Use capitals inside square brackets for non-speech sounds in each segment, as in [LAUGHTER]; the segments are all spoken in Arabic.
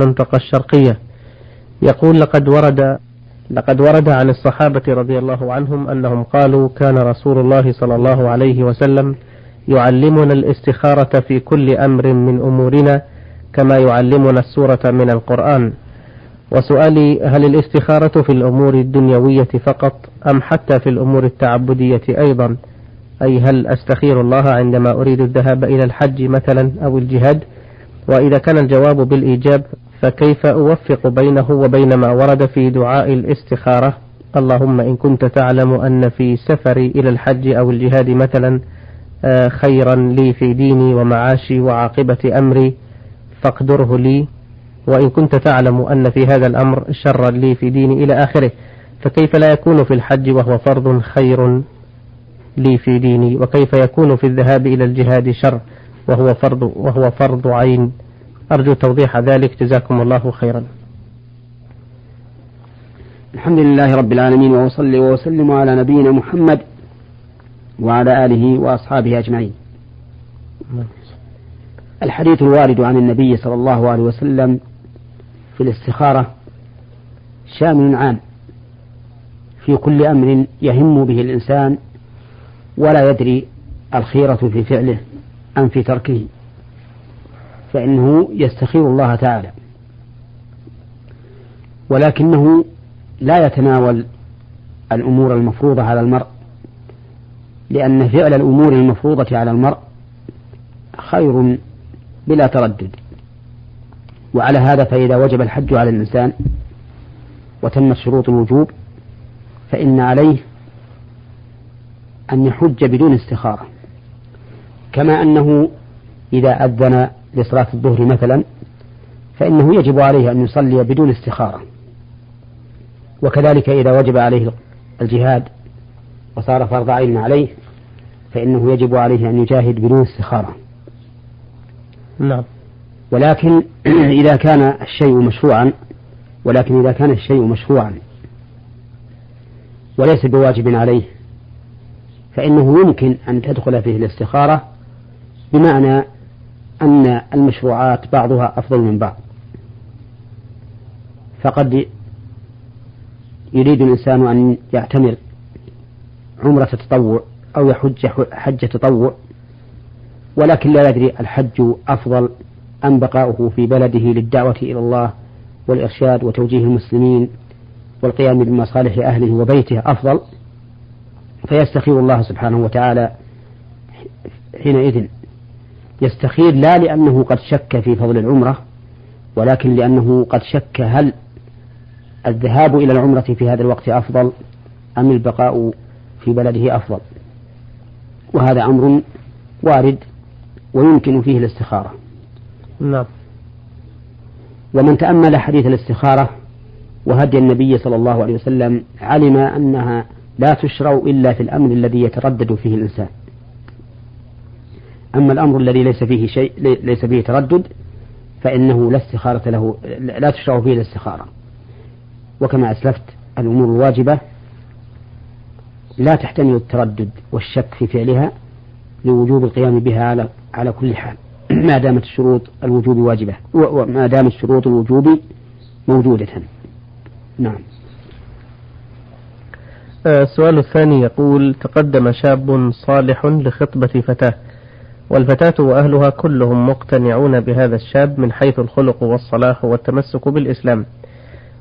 المنطقة الشرقية. يقول لقد ورد لقد ورد عن الصحابة رضي الله عنهم أنهم قالوا كان رسول الله صلى الله عليه وسلم يعلمنا الاستخارة في كل أمر من أمورنا كما يعلمنا السورة من القرآن. وسؤالي هل الاستخارة في الأمور الدنيوية فقط أم حتى في الأمور التعبدية أيضا؟ أي هل أستخير الله عندما أريد الذهاب إلى الحج مثلا أو الجهاد؟ وإذا كان الجواب بالإيجاب فكيف أوفق بينه وبين ما ورد في دعاء الاستخارة؟ اللهم إن كنت تعلم أن في سفري إلى الحج أو الجهاد مثلا آه، خيرا لي في ديني ومعاشي وعاقبة أمري فاقدره لي. وإن كنت تعلم أن في هذا الأمر شرا لي في ديني إلى آخره فكيف لا يكون في الحج وهو فرض خير لي في ديني؟ وكيف يكون في الذهاب إلى الجهاد شر وهو فرض وهو فرض عين؟ أرجو توضيح ذلك. جزاكم الله خيرا. الحمد لله رب العالمين وأصلي وأسلم على نبينا محمد وعلى آله وأصحابه أجمعين. الحديث الوارد عن النبي صلى الله عليه وسلم في الاستخارة شامل عام في كل أمر يهم به الإنسان ولا يدري الخيرة في فعله أم في تركه. فإنه يستخير الله تعالى. ولكنه لا يتناول الأمور المفروضة على المرء لأن فعل الأمور المفروضة على المرء خير بلا تردد. وعلى هذا فإذا وجب الحج على الإنسان وتمت شروط الوجوب فإن عليه أن يحج بدون استخارة. كما أنه إذا أذن لصلاة الظهر مثلا فإنه يجب عليه أن يصلي بدون استخارة. وكذلك إذا وجب عليه الجهاد وصار فرض عين عليه فإنه يجب عليه أن يجاهد بدون استخارة. نعم. ولكن [CLEARS THROAT] إذا كان الشيء مشروعا ولكن إذا كان الشيء مشروعا وليس بواجب عليه فإنه يمكن أن تدخل فيه الاستخارة بمعنى أن المشروعات بعضها أفضل من بعض. فقد يريد الإنسان أن يعتمر عمرة تطوع أو يحج حج تطوع ولكن لا يدري الحج أفضل أم بقاؤه في بلده للدعوة إلى الله والإرشاد وتوجيه المسلمين والقيام بمصالح أهله وبيته أفضل. فيستخير الله سبحانه وتعالى حينئذ. يستخير لا لأنه قد شك في فضل العمرة ولكن لأنه قد شك هل الذهاب إلى العمرة في هذا الوقت أفضل أم البقاء في بلده أفضل. وهذا أمر وارد ويمكن فيه الاستخارة. نعم. ومن تأمل حديث الاستخارة وهدي النبي صلى الله عليه وسلم علم أنها لا تشرع إلا في الأمر الذي يتردد فيه الإنسان. أما الأمر الذي ليس فيه شيء ليس فيه تردد فإنه لا استخارة له لا تشرع فيه الاستخارة. وكما أسلفت الأمور الواجبة لا تحتمل التردد والشك في فعلها لوجوب القيام بها على على كل حال. [CLEARS THROAT] ما دامت الشروط الوجوب واجبة وما دامت شروط الوجوب موجودة. نعم. آه، السؤال الثاني يقول تقدم شاب صالح لخطبة فتاة. والفتاة وأهلها كلهم مقتنعون بهذا الشاب من حيث الخلق والصلاح والتمسك بالإسلام.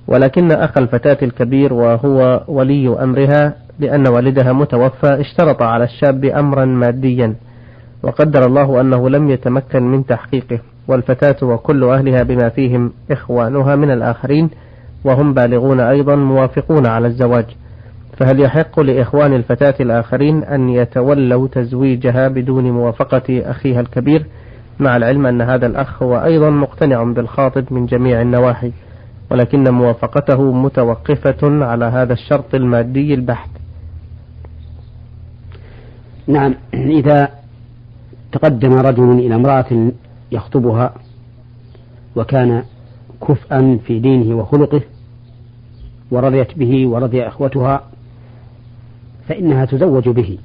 ولكن أخ الفتاة الكبير وهو ولي أمرها لأن والدها متوفى اشترط على الشاب أمرا ماديا. وقدر الله أنه لم يتمكن من تحقيقه. والفتاة وكل أهلها بما فيهم إخوانها من الآخرين وهم بالغون أيضا موافقون على الزواج. فهل يحق لإخوان الفتاة الآخرين أن يتولوا تزويجها بدون موافقة أخيها الكبير؟ مع العلم أن هذا الأخ هو أيضا مقتنع بالخاطب من جميع النواحي ولكن موافقته متوقفة على هذا الشرط المادي البحت. نعم إذا تقدم رجل إلى امرأة يخطبها وكان كفءا في دينه وخلقه ورضيت به ورضي إخوتها فإنها تزوج به.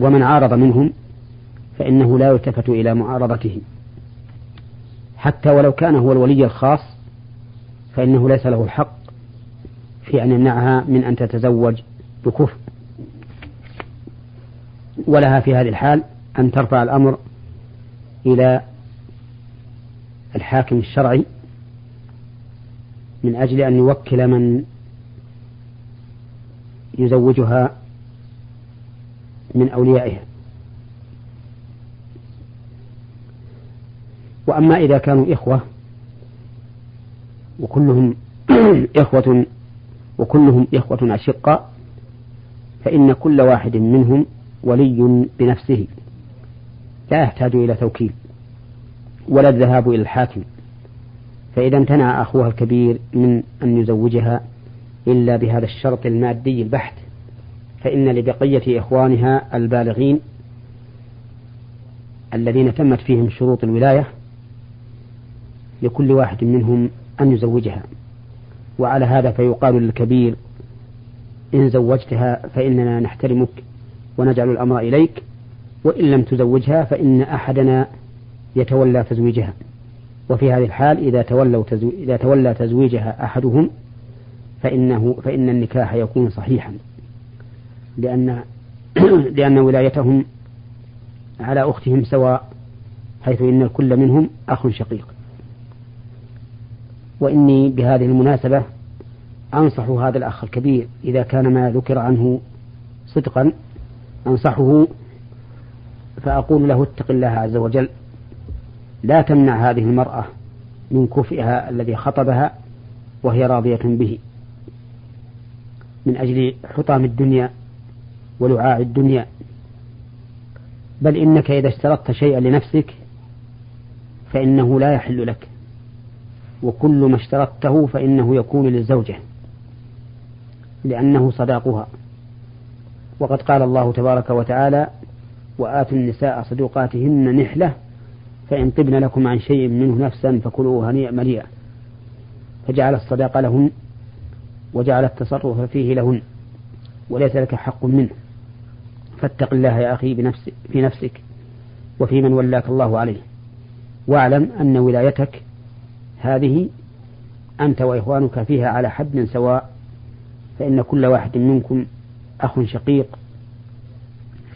ومن عارض منهم فإنه لا يلتفت إلى معارضته. حتى ولو كان هو الولي الخاص فإنه ليس له الحق في أن يمنعها من أن تتزوج بكفر. ولها في هذه الحال أن ترفع الأمر إلى الحاكم الشرعي من أجل أن يوكل من يزوجها من أوليائها. وأما إذا كانوا إخوة وكلهم [CLEARS THROAT] إخوة وكلهم إخوة أشقاء فإن كل واحد منهم ولي بنفسه لا يحتاج إلى توكيل ولا الذهاب إلى الحاكم. فإذا امتنع أخوها الكبير من أن يزوجها إلا بهذا الشرط المادي البحت فإن لبقية إخوانها البالغين الذين تمت فيهم شروط الولاية لكل واحد منهم أن يزوجها وعلى هذا فيقال للكبير إن زوجتها فإننا نحترمك ونجعل الأمر إليك وإن لم تزوجها فإن أحدنا يتولى تزويجها وفي هذه الحال إذا تولوا. إذا تولى تزويجها أحدهم فإنه فإن النكاح يكون صحيحا لأن [CLEARS THROAT] لأن ولايتهم على أختهم سواء حيث إن الكل منهم أخ شقيق. وإني بهذه المناسبة أنصح هذا الأخ الكبير إذا كان ما ذكر عنه صدقا أنصحه فأقول له اتق الله عز وجل لا تمنع هذه المرأة من كفئها الذي خطبها وهي راضية به. من أجل حطام الدنيا ولعاع الدنيا. بل إنك إذا اشترطت شيئا لنفسك فإنه لا يحل لك وكل ما اشترطته فإنه يكون للزوجة لأنه صداقها. وقد قال الله تبارك وتعالى وآتوا النساء صدوقاتهن نحلة فإن طبن لكم عن شيء منه نفسا فكلوه هنيئا مريئا فجعل الصداقة لهن وجعل التصرف فيه لهن وليس لك حق منه. فاتق الله يا أخي بنفسك في نفسك وفي من ولاك الله عليه. واعلم أن ولايتك هذه أنت وإخوانك فيها على حد سواء فإن كل واحد منكم أخ شقيق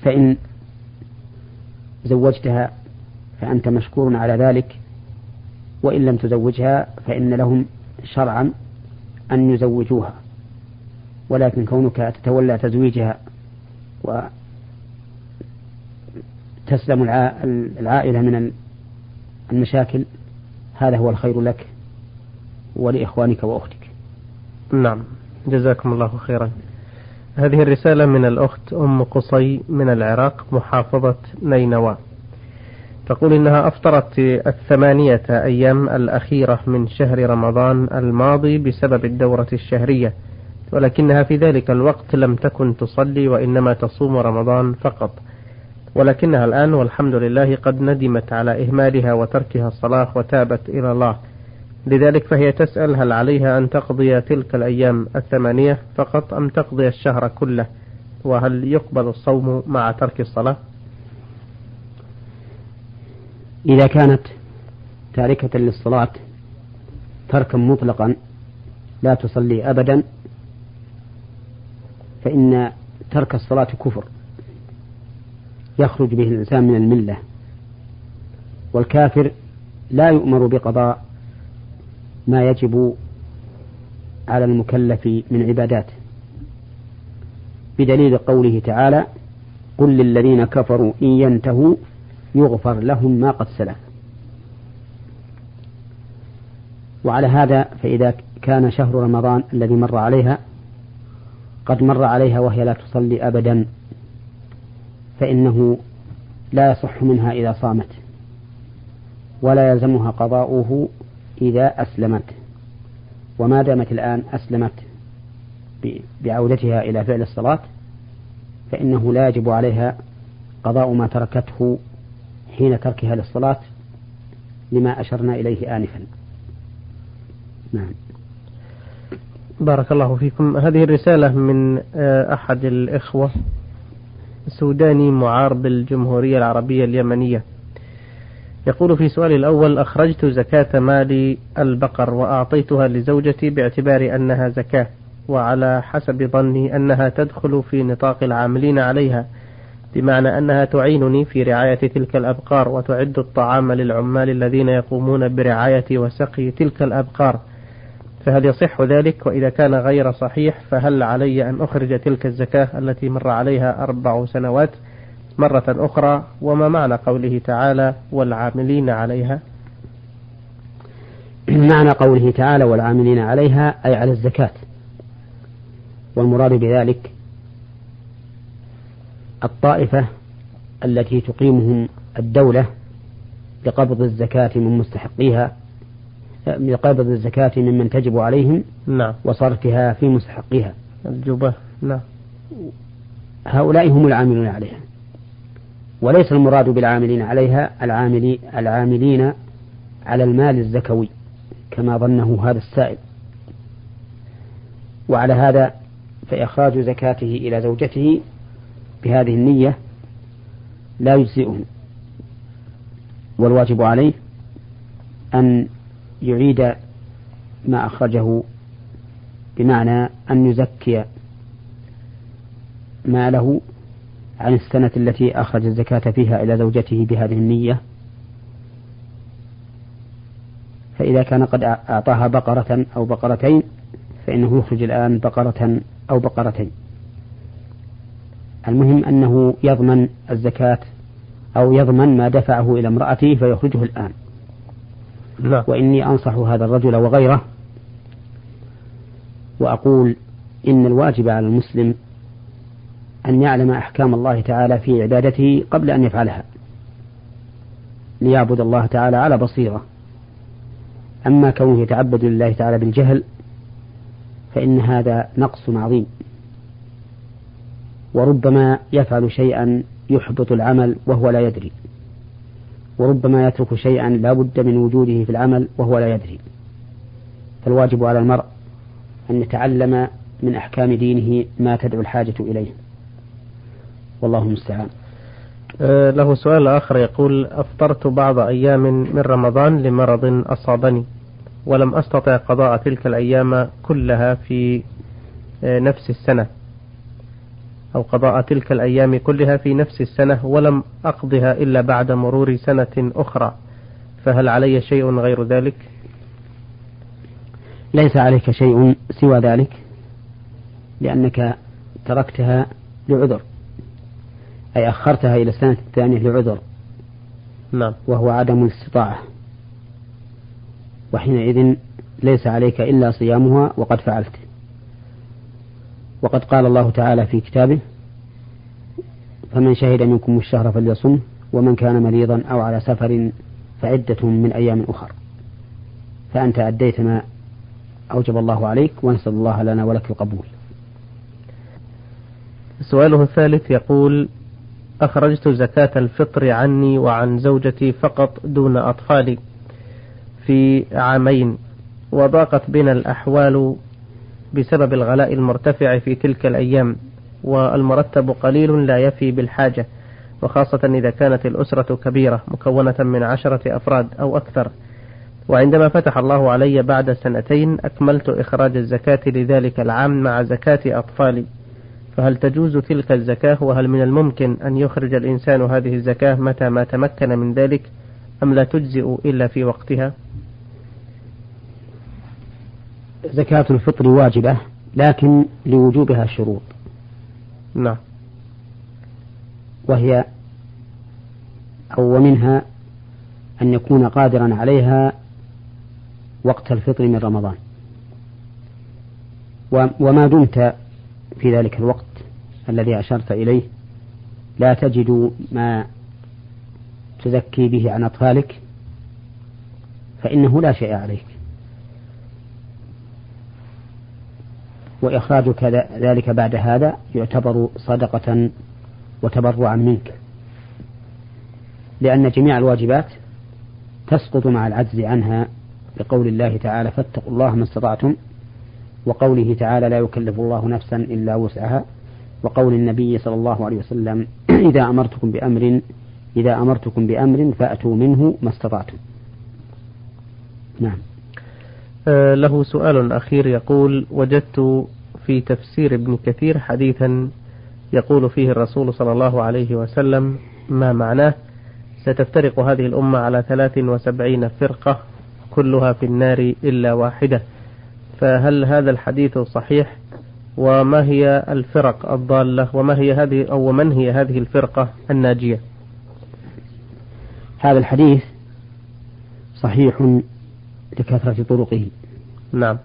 فإن زوجتها فأنت مشكور على ذلك وإن لم تزوجها فإن لهم شرعا أن يزوجوها ولكن كونك تتولى تزويجها وتسلم العائلة من المشاكل هذا هو الخير لك ولإخوانك وأختك. نعم. جزاكم الله خيرا. هذه الرسالة من الأخت أم قصي من العراق محافظة نينوى. تقول إنها أفطرت الثمانية أيام الأخيرة من شهر رمضان الماضي بسبب الدورة الشهرية ولكنها في ذلك الوقت لم تكن تصلي وإنما تصوم رمضان فقط. ولكنها الآن والحمد لله قد ندمت على إهمالها وتركها الصلاة وتابت إلى الله. لذلك فهي تسأل هل عليها أن تقضي تلك الأيام الثمانية فقط أم تقضي الشهر كله؟ وهل يقبل الصوم مع ترك الصلاة؟ إذا كانت تاركة للصلاة تركا مطلقا لا تصلي أبدا فإن ترك الصلاة كفر. يخرج به الإنسان من الملة والكافر لا يؤمر بقضاء ما يجب على المكلف من عبادات. بدليل قوله تعالى قل للذين كفروا إن ينتهوا يغفر لهم ما قد سلف. وعلى هذا فإذا كان شهر رمضان الذي مر عليها قد مر عليها وهي لا تصلي أبدا فإنه لا يصح منها إذا صامت ولا يلزمها قضاؤه إذا أسلمت. وما دامت الآن أسلمت بعودتها إلى فعل الصلاة فإنه لا يجب عليها قضاء ما تركته حين تركها للصلاة لما أشرنا إليه آنفا. نعم. بارك الله فيكم. هذه الرسالة من آه، أحد الإخوة سوداني معارض الجمهورية العربية اليمنية. يقول في سؤالي الأول أخرجت زكاة مال البقر وأعطيتها لزوجتي باعتبار أنها زكاة وعلى حسب ظني أنها تدخل في نطاق العاملين عليها. بمعنى أنها تعينني في رعاية تلك الأبقار وتعد الطعام للعمال الذين يقومون برعاية وسقي تلك الأبقار. فهل يصح ذلك؟ وإذا كان غير صحيح فهل علي أن أخرج تلك الزكاة التي مر عليها أربع سنوات مرة أخرى؟ وما معنى قوله تعالى والعاملين عليها؟ معنى قوله تعالى والعاملين عليها أي على الزكاة. والمراد بذلك الطائفة التي تقيمهم الدولة لقبض الزكاة من مستحقيها لقبض الزكاة ممن تجب عليهم نعم. وصرفها في مستحقيها. الجبة نعم. هؤلاء هم العاملون عليها. وليس المراد بالعاملين عليها العاملي العاملين على المال الزكوي كما ظنه هذا السائل. وعلى هذا فإخراج زكاته إلى زوجته بهذه النية لا يجزئه والواجب عليه أن يعيد ما أخرجه بمعنى أن يزكي ماله عن السنة التي أخرج الزكاة فيها إلى زوجته بهذه النية. فإذا كان قد أعطاها بقرة أو بقرتين فإنه يخرج الآن بقرة أو بقرتين. المهم أنه يضمن الزكاة أو يضمن ما دفعه إلى امرأته فيخرجه الآن. لا. وإني أنصح هذا الرجل وغيره وأقول إن الواجب على المسلم أن يعلم أحكام الله تعالى في عبادته قبل أن يفعلها ليعبد الله تعالى على بصيرة. أما كونه يتعبد لله تعالى بالجهل فإن هذا نقص عظيم. وربما يفعل شيئا يحبط العمل وهو لا يدري. وربما يترك شيئا لا بد من وجوده في العمل وهو لا يدري. فالواجب على المرء أن يتعلم من أحكام دينه ما تدعو الحاجة إليه. والله المستعان. أه له سؤال آخر يقول أفطرت بعض أيام من رمضان لمرض أصابني ولم أستطع قضاء تلك الأيام كلها في أه نفس السنة. أو قضاء تلك الأيام كلها في نفس السنة ولم أقضها إلا بعد مرور سنة أخرى. فهل علي شيء غير ذلك؟ ليس عليك شيء سوى ذلك لأنك تركتها لعذر أي أخرتها إلى السنة الثانية لعذر. نعم. وهو عدم الاستطاعة. وحينئذ ليس عليك إلا صيامها وقد فعلت. وقد قال الله تعالى في كتابه فمن شهد منكم الشهر فليصم ومن كان مريضا أو على سفر فعدة من أيام أخر. فأنت أديت ما أوجب الله عليك ونسأل الله لنا ولك القبول. سؤاله الثالث يقول أخرجت زكاة الفطر عني وعن زوجتي فقط دون أطفالي في عامين وضاقت بنا الأحوال بسبب الغلاء المرتفع في تلك الأيام والمرتب قليل لا يفي بالحاجة وخاصة إذا كانت الأسرة كبيرة مكونة من عشرة أفراد أو أكثر. وعندما فتح الله علي بعد سنتين أكملت إخراج الزكاة لذلك العام مع زكاة أطفالي. فهل تجوز تلك الزكاة؟ وهل من الممكن أن يخرج الإنسان هذه الزكاة متى ما تمكن من ذلك؟ أم لا تجزئ إلا في وقتها؟ زكاة الفطر واجبة لكن لوجوبها شروط. نعم. وهي أو ومنها أن يكون قادرا عليها وقت الفطر من رمضان. وما دمت في ذلك الوقت الذي أشرت إليه لا تجد ما تزكي به عن أطفالك فإنه لا شيء عليك. وإخراجك ذلك بعد هذا يعتبر صدقة وتبرعا منك. لأن جميع الواجبات تسقط مع العجز عنها بقول الله تعالى فاتقوا الله ما استطعتم وقوله تعالى لا يكلف الله نفسا إلا وسعها وقول النبي صلى الله عليه وسلم [CLEARS THROAT] إذا أمرتكم بأمر إذا أمرتكم بأمر فأتوا منه ما استطعتم. نعم. له سؤال أخير يقول وجدت في تفسير ابن كثير حديثا يقول فيه الرسول صلى الله عليه وسلم ما معناه؟ ستفترق هذه الأمة على ثلاث وسبعين فرقة كلها في النار إلا واحدة. فهل هذا الحديث صحيح؟ وما هي الفرق الضالة؟ وما هي هذه أو من هي هذه الفرقة الناجية؟ هذا الحديث صحيح لكثرة طرقه. نعم.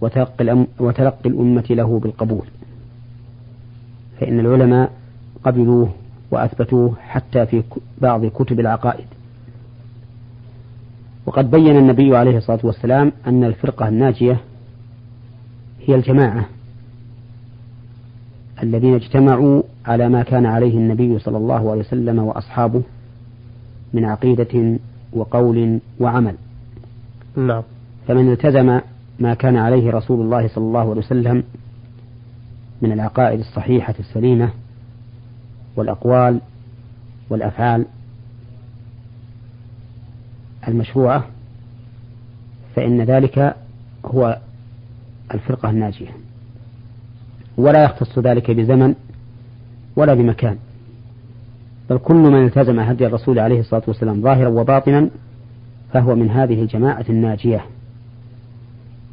وتلقي, الأم وتلقي الأمة له بالقبول. فإن العلماء قبلوه وأثبتوه حتى في بعض كتب العقائد. وقد بين النبي عليه الصلاة والسلام أن الفرقة الناجية هي الجماعة الذين اجتمعوا على ما كان عليه النبي صلى الله عليه وسلم وأصحابه من عقيدة وقول وعمل. نعم. فمن التزم ما كان عليه رسول الله صلى الله عليه وسلم من العقائد الصحيحة السليمة والأقوال والأفعال المشروعة فإن ذلك هو الفرقة الناجية. ولا يختص ذلك بزمن ولا بمكان بل كل من التزم هدي الرسول عليه الصلاة والسلام ظاهرا وباطنا فهو من هذه الجماعة الناجية.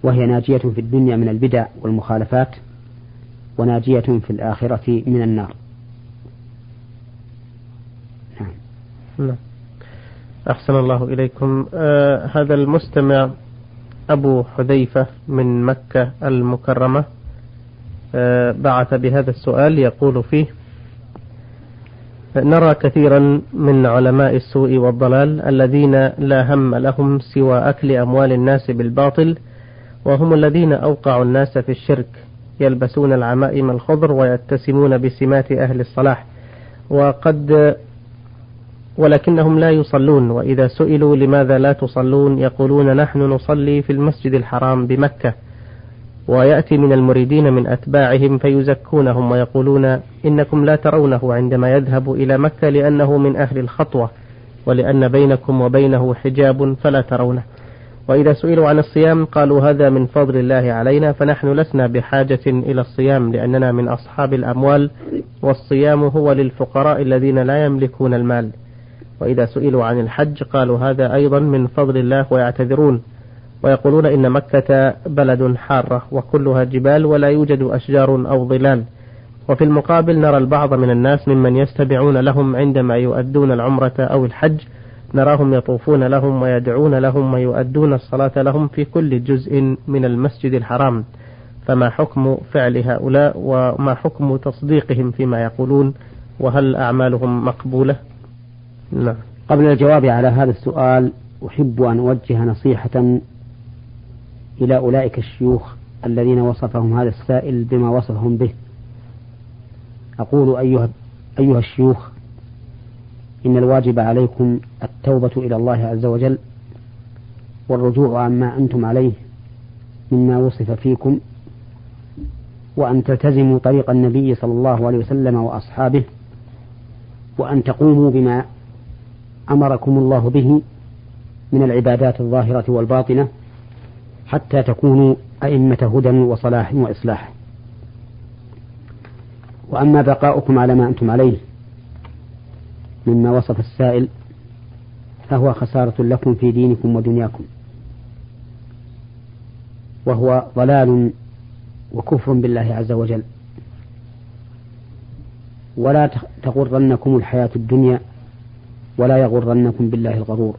وهي ناجية في الدنيا من البدع والمخالفات وناجية في الآخرة من النار نعم. نعم. أحسن الله إليكم آه هذا المستمع أبو حذيفة من مكة المكرمة آه بعث بهذا السؤال يقول فيه نرى كثيرا من علماء السوء والضلال الذين لا هم لهم سوى أكل أموال الناس بالباطل وهم الذين أوقعوا الناس في الشرك يلبسون العمائم الخضر ويتسمون بسمات أهل الصلاح. وقد ولكنهم لا يصلون وإذا سئلوا لماذا لا تصلون يقولون نحن نصلي في المسجد الحرام بمكة. ويأتي من المريدين من أتباعهم فيزكونهم ويقولون إنكم لا ترونه عندما يذهب إلى مكة لأنه من أهل الخطوة ولأن بينكم وبينه حجاب فلا ترونه. وإذا سئلوا عن الصيام قالوا هذا من فضل الله علينا فنحن لسنا بحاجة إلى الصيام لأننا من أصحاب الأموال والصيام هو للفقراء الذين لا يملكون المال. وإذا سئلوا عن الحج قالوا هذا أيضا من فضل الله ويعتذرون. ويقولون إن مكة بلد حارة وكلها جبال ولا يوجد أشجار أو ظلال. وفي المقابل نرى البعض من الناس ممن يستمعون لهم عندما يؤدون العمرة أو الحج نراهم يطوفون لهم ويدعون لهم ويؤدون الصلاة لهم في كل جزء من المسجد الحرام. فما حكم فعل هؤلاء وما حكم تصديقهم فيما يقولون؟ وهل أعمالهم مقبولة؟ نعم. قبل الجواب على هذا السؤال أحب أن أوجه نصيحة إلى أولئك الشيوخ الذين وصفهم هذا السائل بما وصفهم به. أقول أيها أيها الشيوخ إن الواجب عليكم التوبة إلى الله عز وجل والرجوع عما أنتم عليه مما وصف فيكم وأن تلتزموا طريق النبي صلى الله عليه وسلم وأصحابه وأن تقوموا بما أمركم الله به من العبادات الظاهرة والباطنة حتى تكونوا أئمة هدى وصلاح وإصلاح. وأما بقاؤكم على ما أنتم عليه مما وصف السائل فهو خسارة لكم في دينكم ودنياكم. وهو ضلال وكفر بالله عز وجل. ولا تغرنكم الحياة الدنيا ولا يغرنكم بالله الغرور.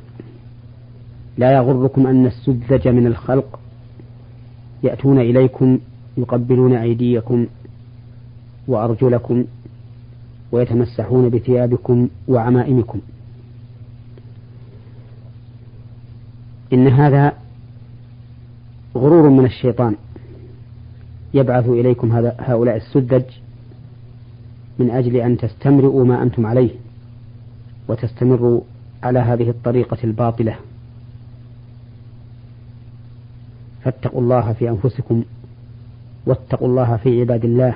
لا يغركم أن السذج من الخلق يأتون إليكم يقبلون أيديكم وأرجلكم ويتمسحون بثيابكم وعمائمكم. إن هذا غرور من الشيطان يبعث إليكم هذا هؤلاء السذج من أجل أن تستمرئوا ما أنتم عليه وتستمروا على هذه الطريقة الباطلة. فاتقوا الله في أنفسكم واتقوا الله في عباد الله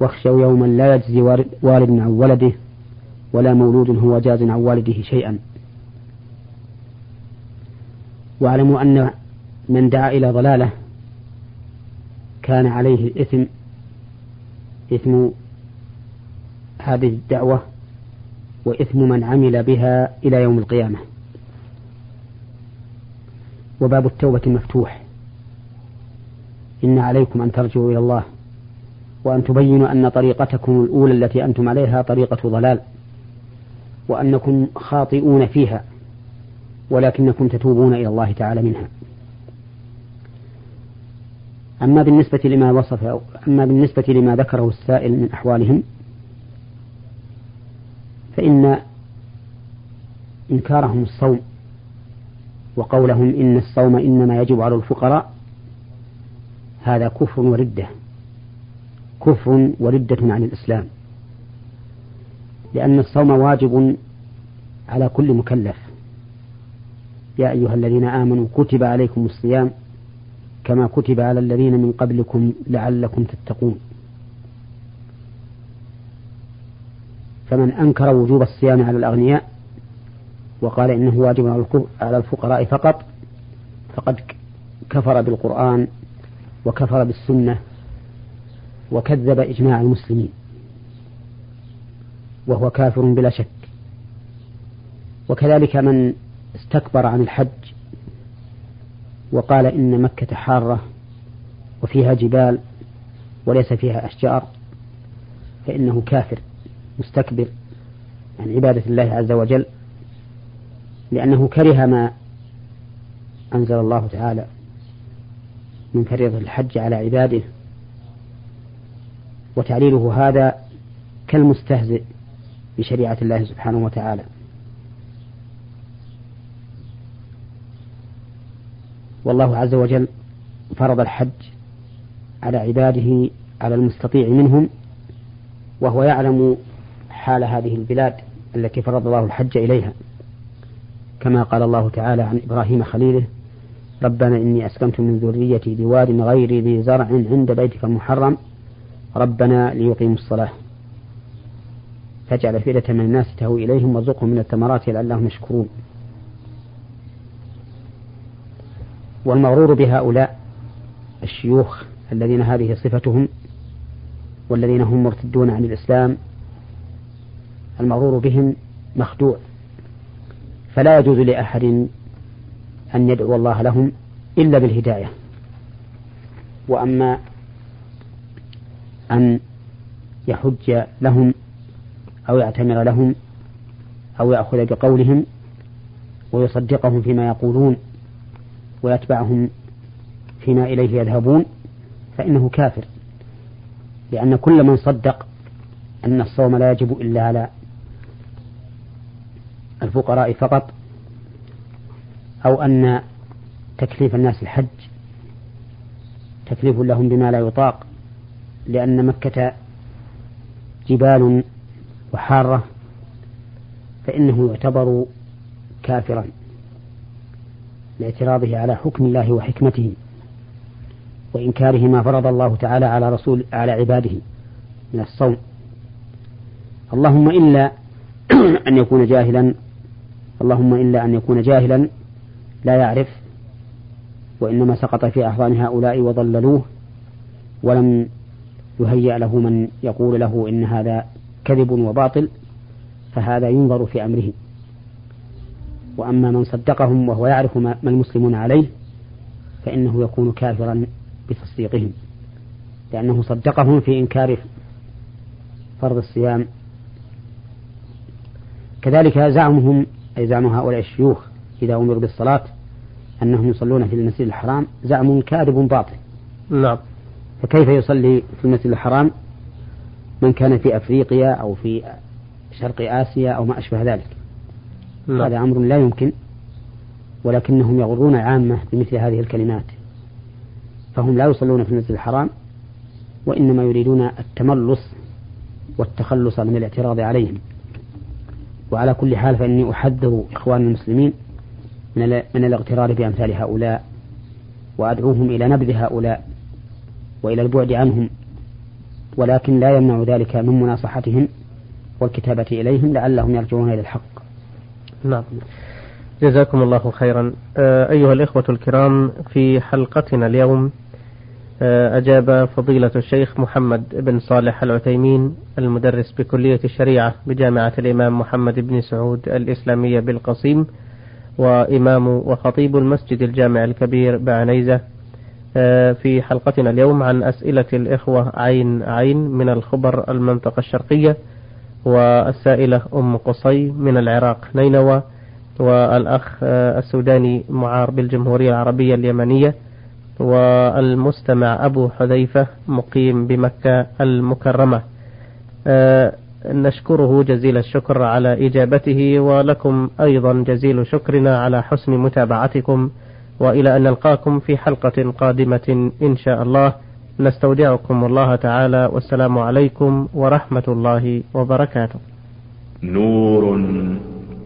واخشوا يوما لا يجزي والد عن ولده ولا مولود هو جاز عن والده شيئا. واعلموا أن من دعا إلى ضلالة كان عليه الإثم إثم هذه الدعوة وإثم من عمل بها إلى يوم القيامة. وباب التوبة مفتوح إن عليكم أن ترجعوا إلى الله وأن تبينوا أن طريقتكم الأولى التي أنتم عليها طريقة ضلال وأنكم خاطئون فيها. ولكنكم تتوبون إلى الله تعالى منها. أما بالنسبة لما وصف أما بالنسبة لما ذكره السائل من أحوالهم فإن إنكارهم الصوم وقولهم إن الصوم إنما يجب على الفقراء هذا كفر وردة كفر وردة عن الإسلام لأن الصوم واجب على كل مكلف. يا أيها الذين آمنوا كتب عليكم الصيام كما كتب على الذين من قبلكم لعلكم تتقون. فمن أنكر وجوب الصيام على الأغنياء وقال إنه واجب على الفقراء فقط فقد كفر بالقرآن وكفر بالسنة وكذب إجماع المسلمين وهو كافر بلا شك. وكذلك من استكبر عن الحج وقال إن مكة حارة وفيها جبال وليس فيها أشجار فإنه كافر مستكبر عن عبادة الله عز وجل لأنه كره ما أنزل الله تعالى من فريضة الحج على عباده. وتعليله هذا كالمستهزئ بشريعة الله سبحانه وتعالى. والله عز وجل فرض الحج على عباده على المستطيع منهم وهو يعلم حال هذه البلاد التي فرض الله الحج إليها. كما قال الله تعالى عن إبراهيم خليله ربنا إني أسكنت من ذريتي بواد غير ذي زرع عند بيتك المحرم ربنا ليقيموا الصلاة. فاجعل أفئدة من الناس تهوي إليهم وارزقهم من الثمرات لعلهم يشكرون. والمغرور بهؤلاء الشيوخ الذين هذه صفتهم والذين هم مرتدون عن الإسلام المغرور بهم مخدوع. فلا يجوز لأحد أن يدعو الله لهم إلا بالهداية. وأما أن يحج لهم أو يعتمر لهم أو يأخذ بقولهم ويصدقهم فيما يقولون ويتبعهم فيما إليه يذهبون فإنه كافر. لأن كل من صدق أن الصوم لا يجب إلا على الفقراء فقط أو أن تكليف الناس الحج تكليف لهم بما لا يطاق لأن مكة جبال وحارة فإنه يعتبر كافرا. لاعتراضه على حكم الله وحكمته وإنكاره ما فرض الله تعالى على رسول على عباده من الصوم. اللهم إلا [CLEARS THROAT] أن يكون جاهلا اللهم إلا أن يكون جاهلا لا يعرف وإنما سقط في أحضان هؤلاء وضللوه ولم يهيأ له من يقول له إن هذا كذب وباطل فهذا ينظر في أمره. وأما من صدقهم وهو يعرف ما المسلمون عليه فإنه يكون كافرا بتصديقهم لأنه صدقهم في إنكار فرض الصيام. كذلك زعمهم أي زعم هؤلاء الشيوخ إذا أمروا بالصلاة أنهم يصلون في المسجد الحرام زعم كاذب باطل. نعم. فكيف يصلي في المسجد الحرام؟ من كان في أفريقيا أو في شرق آسيا أو ما أشبه ذلك. نعم. هذا أمر لا يمكن ولكنهم يغرون عامة بمثل هذه الكلمات فهم لا يصلون في المسجد الحرام وإنما يريدون التملص والتخلص من الاعتراض عليهم وعلى كل حال فإني أحذر إخوان المسلمين من, من الاغترار بأمثال هؤلاء وأدعوهم إلى نبذ هؤلاء وإلى البعد عنهم ولكن لا يمنع ذلك من مناصحتهم والكتابة إليهم لعلهم يرجعون إلى الحق نعم. جزاكم الله خيرا. أيها الإخوة الكرام في حلقتنا اليوم أجاب فضيلة الشيخ محمد بن صالح العثيمين المدرس بكلية الشريعة بجامعة الإمام محمد بن سعود الإسلامية بالقصيم وإمام وخطيب المسجد الجامع الكبير بعنيزة. في حلقتنا اليوم عن أسئلة الإخوة عين عين من الخبر المنطقة الشرقية والسائلة أم قصي من العراق نينوى والأخ السوداني معار بالجمهورية العربية اليمنية والمستمع أبو حذيفة مقيم بمكة المكرمة. أه نشكره جزيل الشكر على إجابته ولكم أيضا جزيل شكرنا على حسن متابعتكم وإلى أن نلقاكم في حلقة قادمة إن شاء الله. نستودعكم الله تعالى والسلام عليكم ورحمة الله وبركاته. نور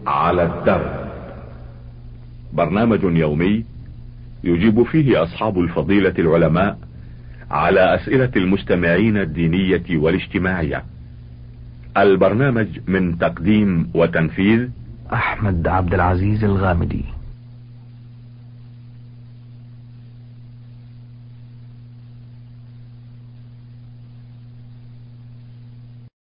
على الدرب برنامج يومي يجيب فيه أصحاب الفضيلة العلماء على أسئلة المستمعين الدينية والاجتماعية. البرنامج من تقديم وتنفيذ أحمد عبد العزيز الغامدي.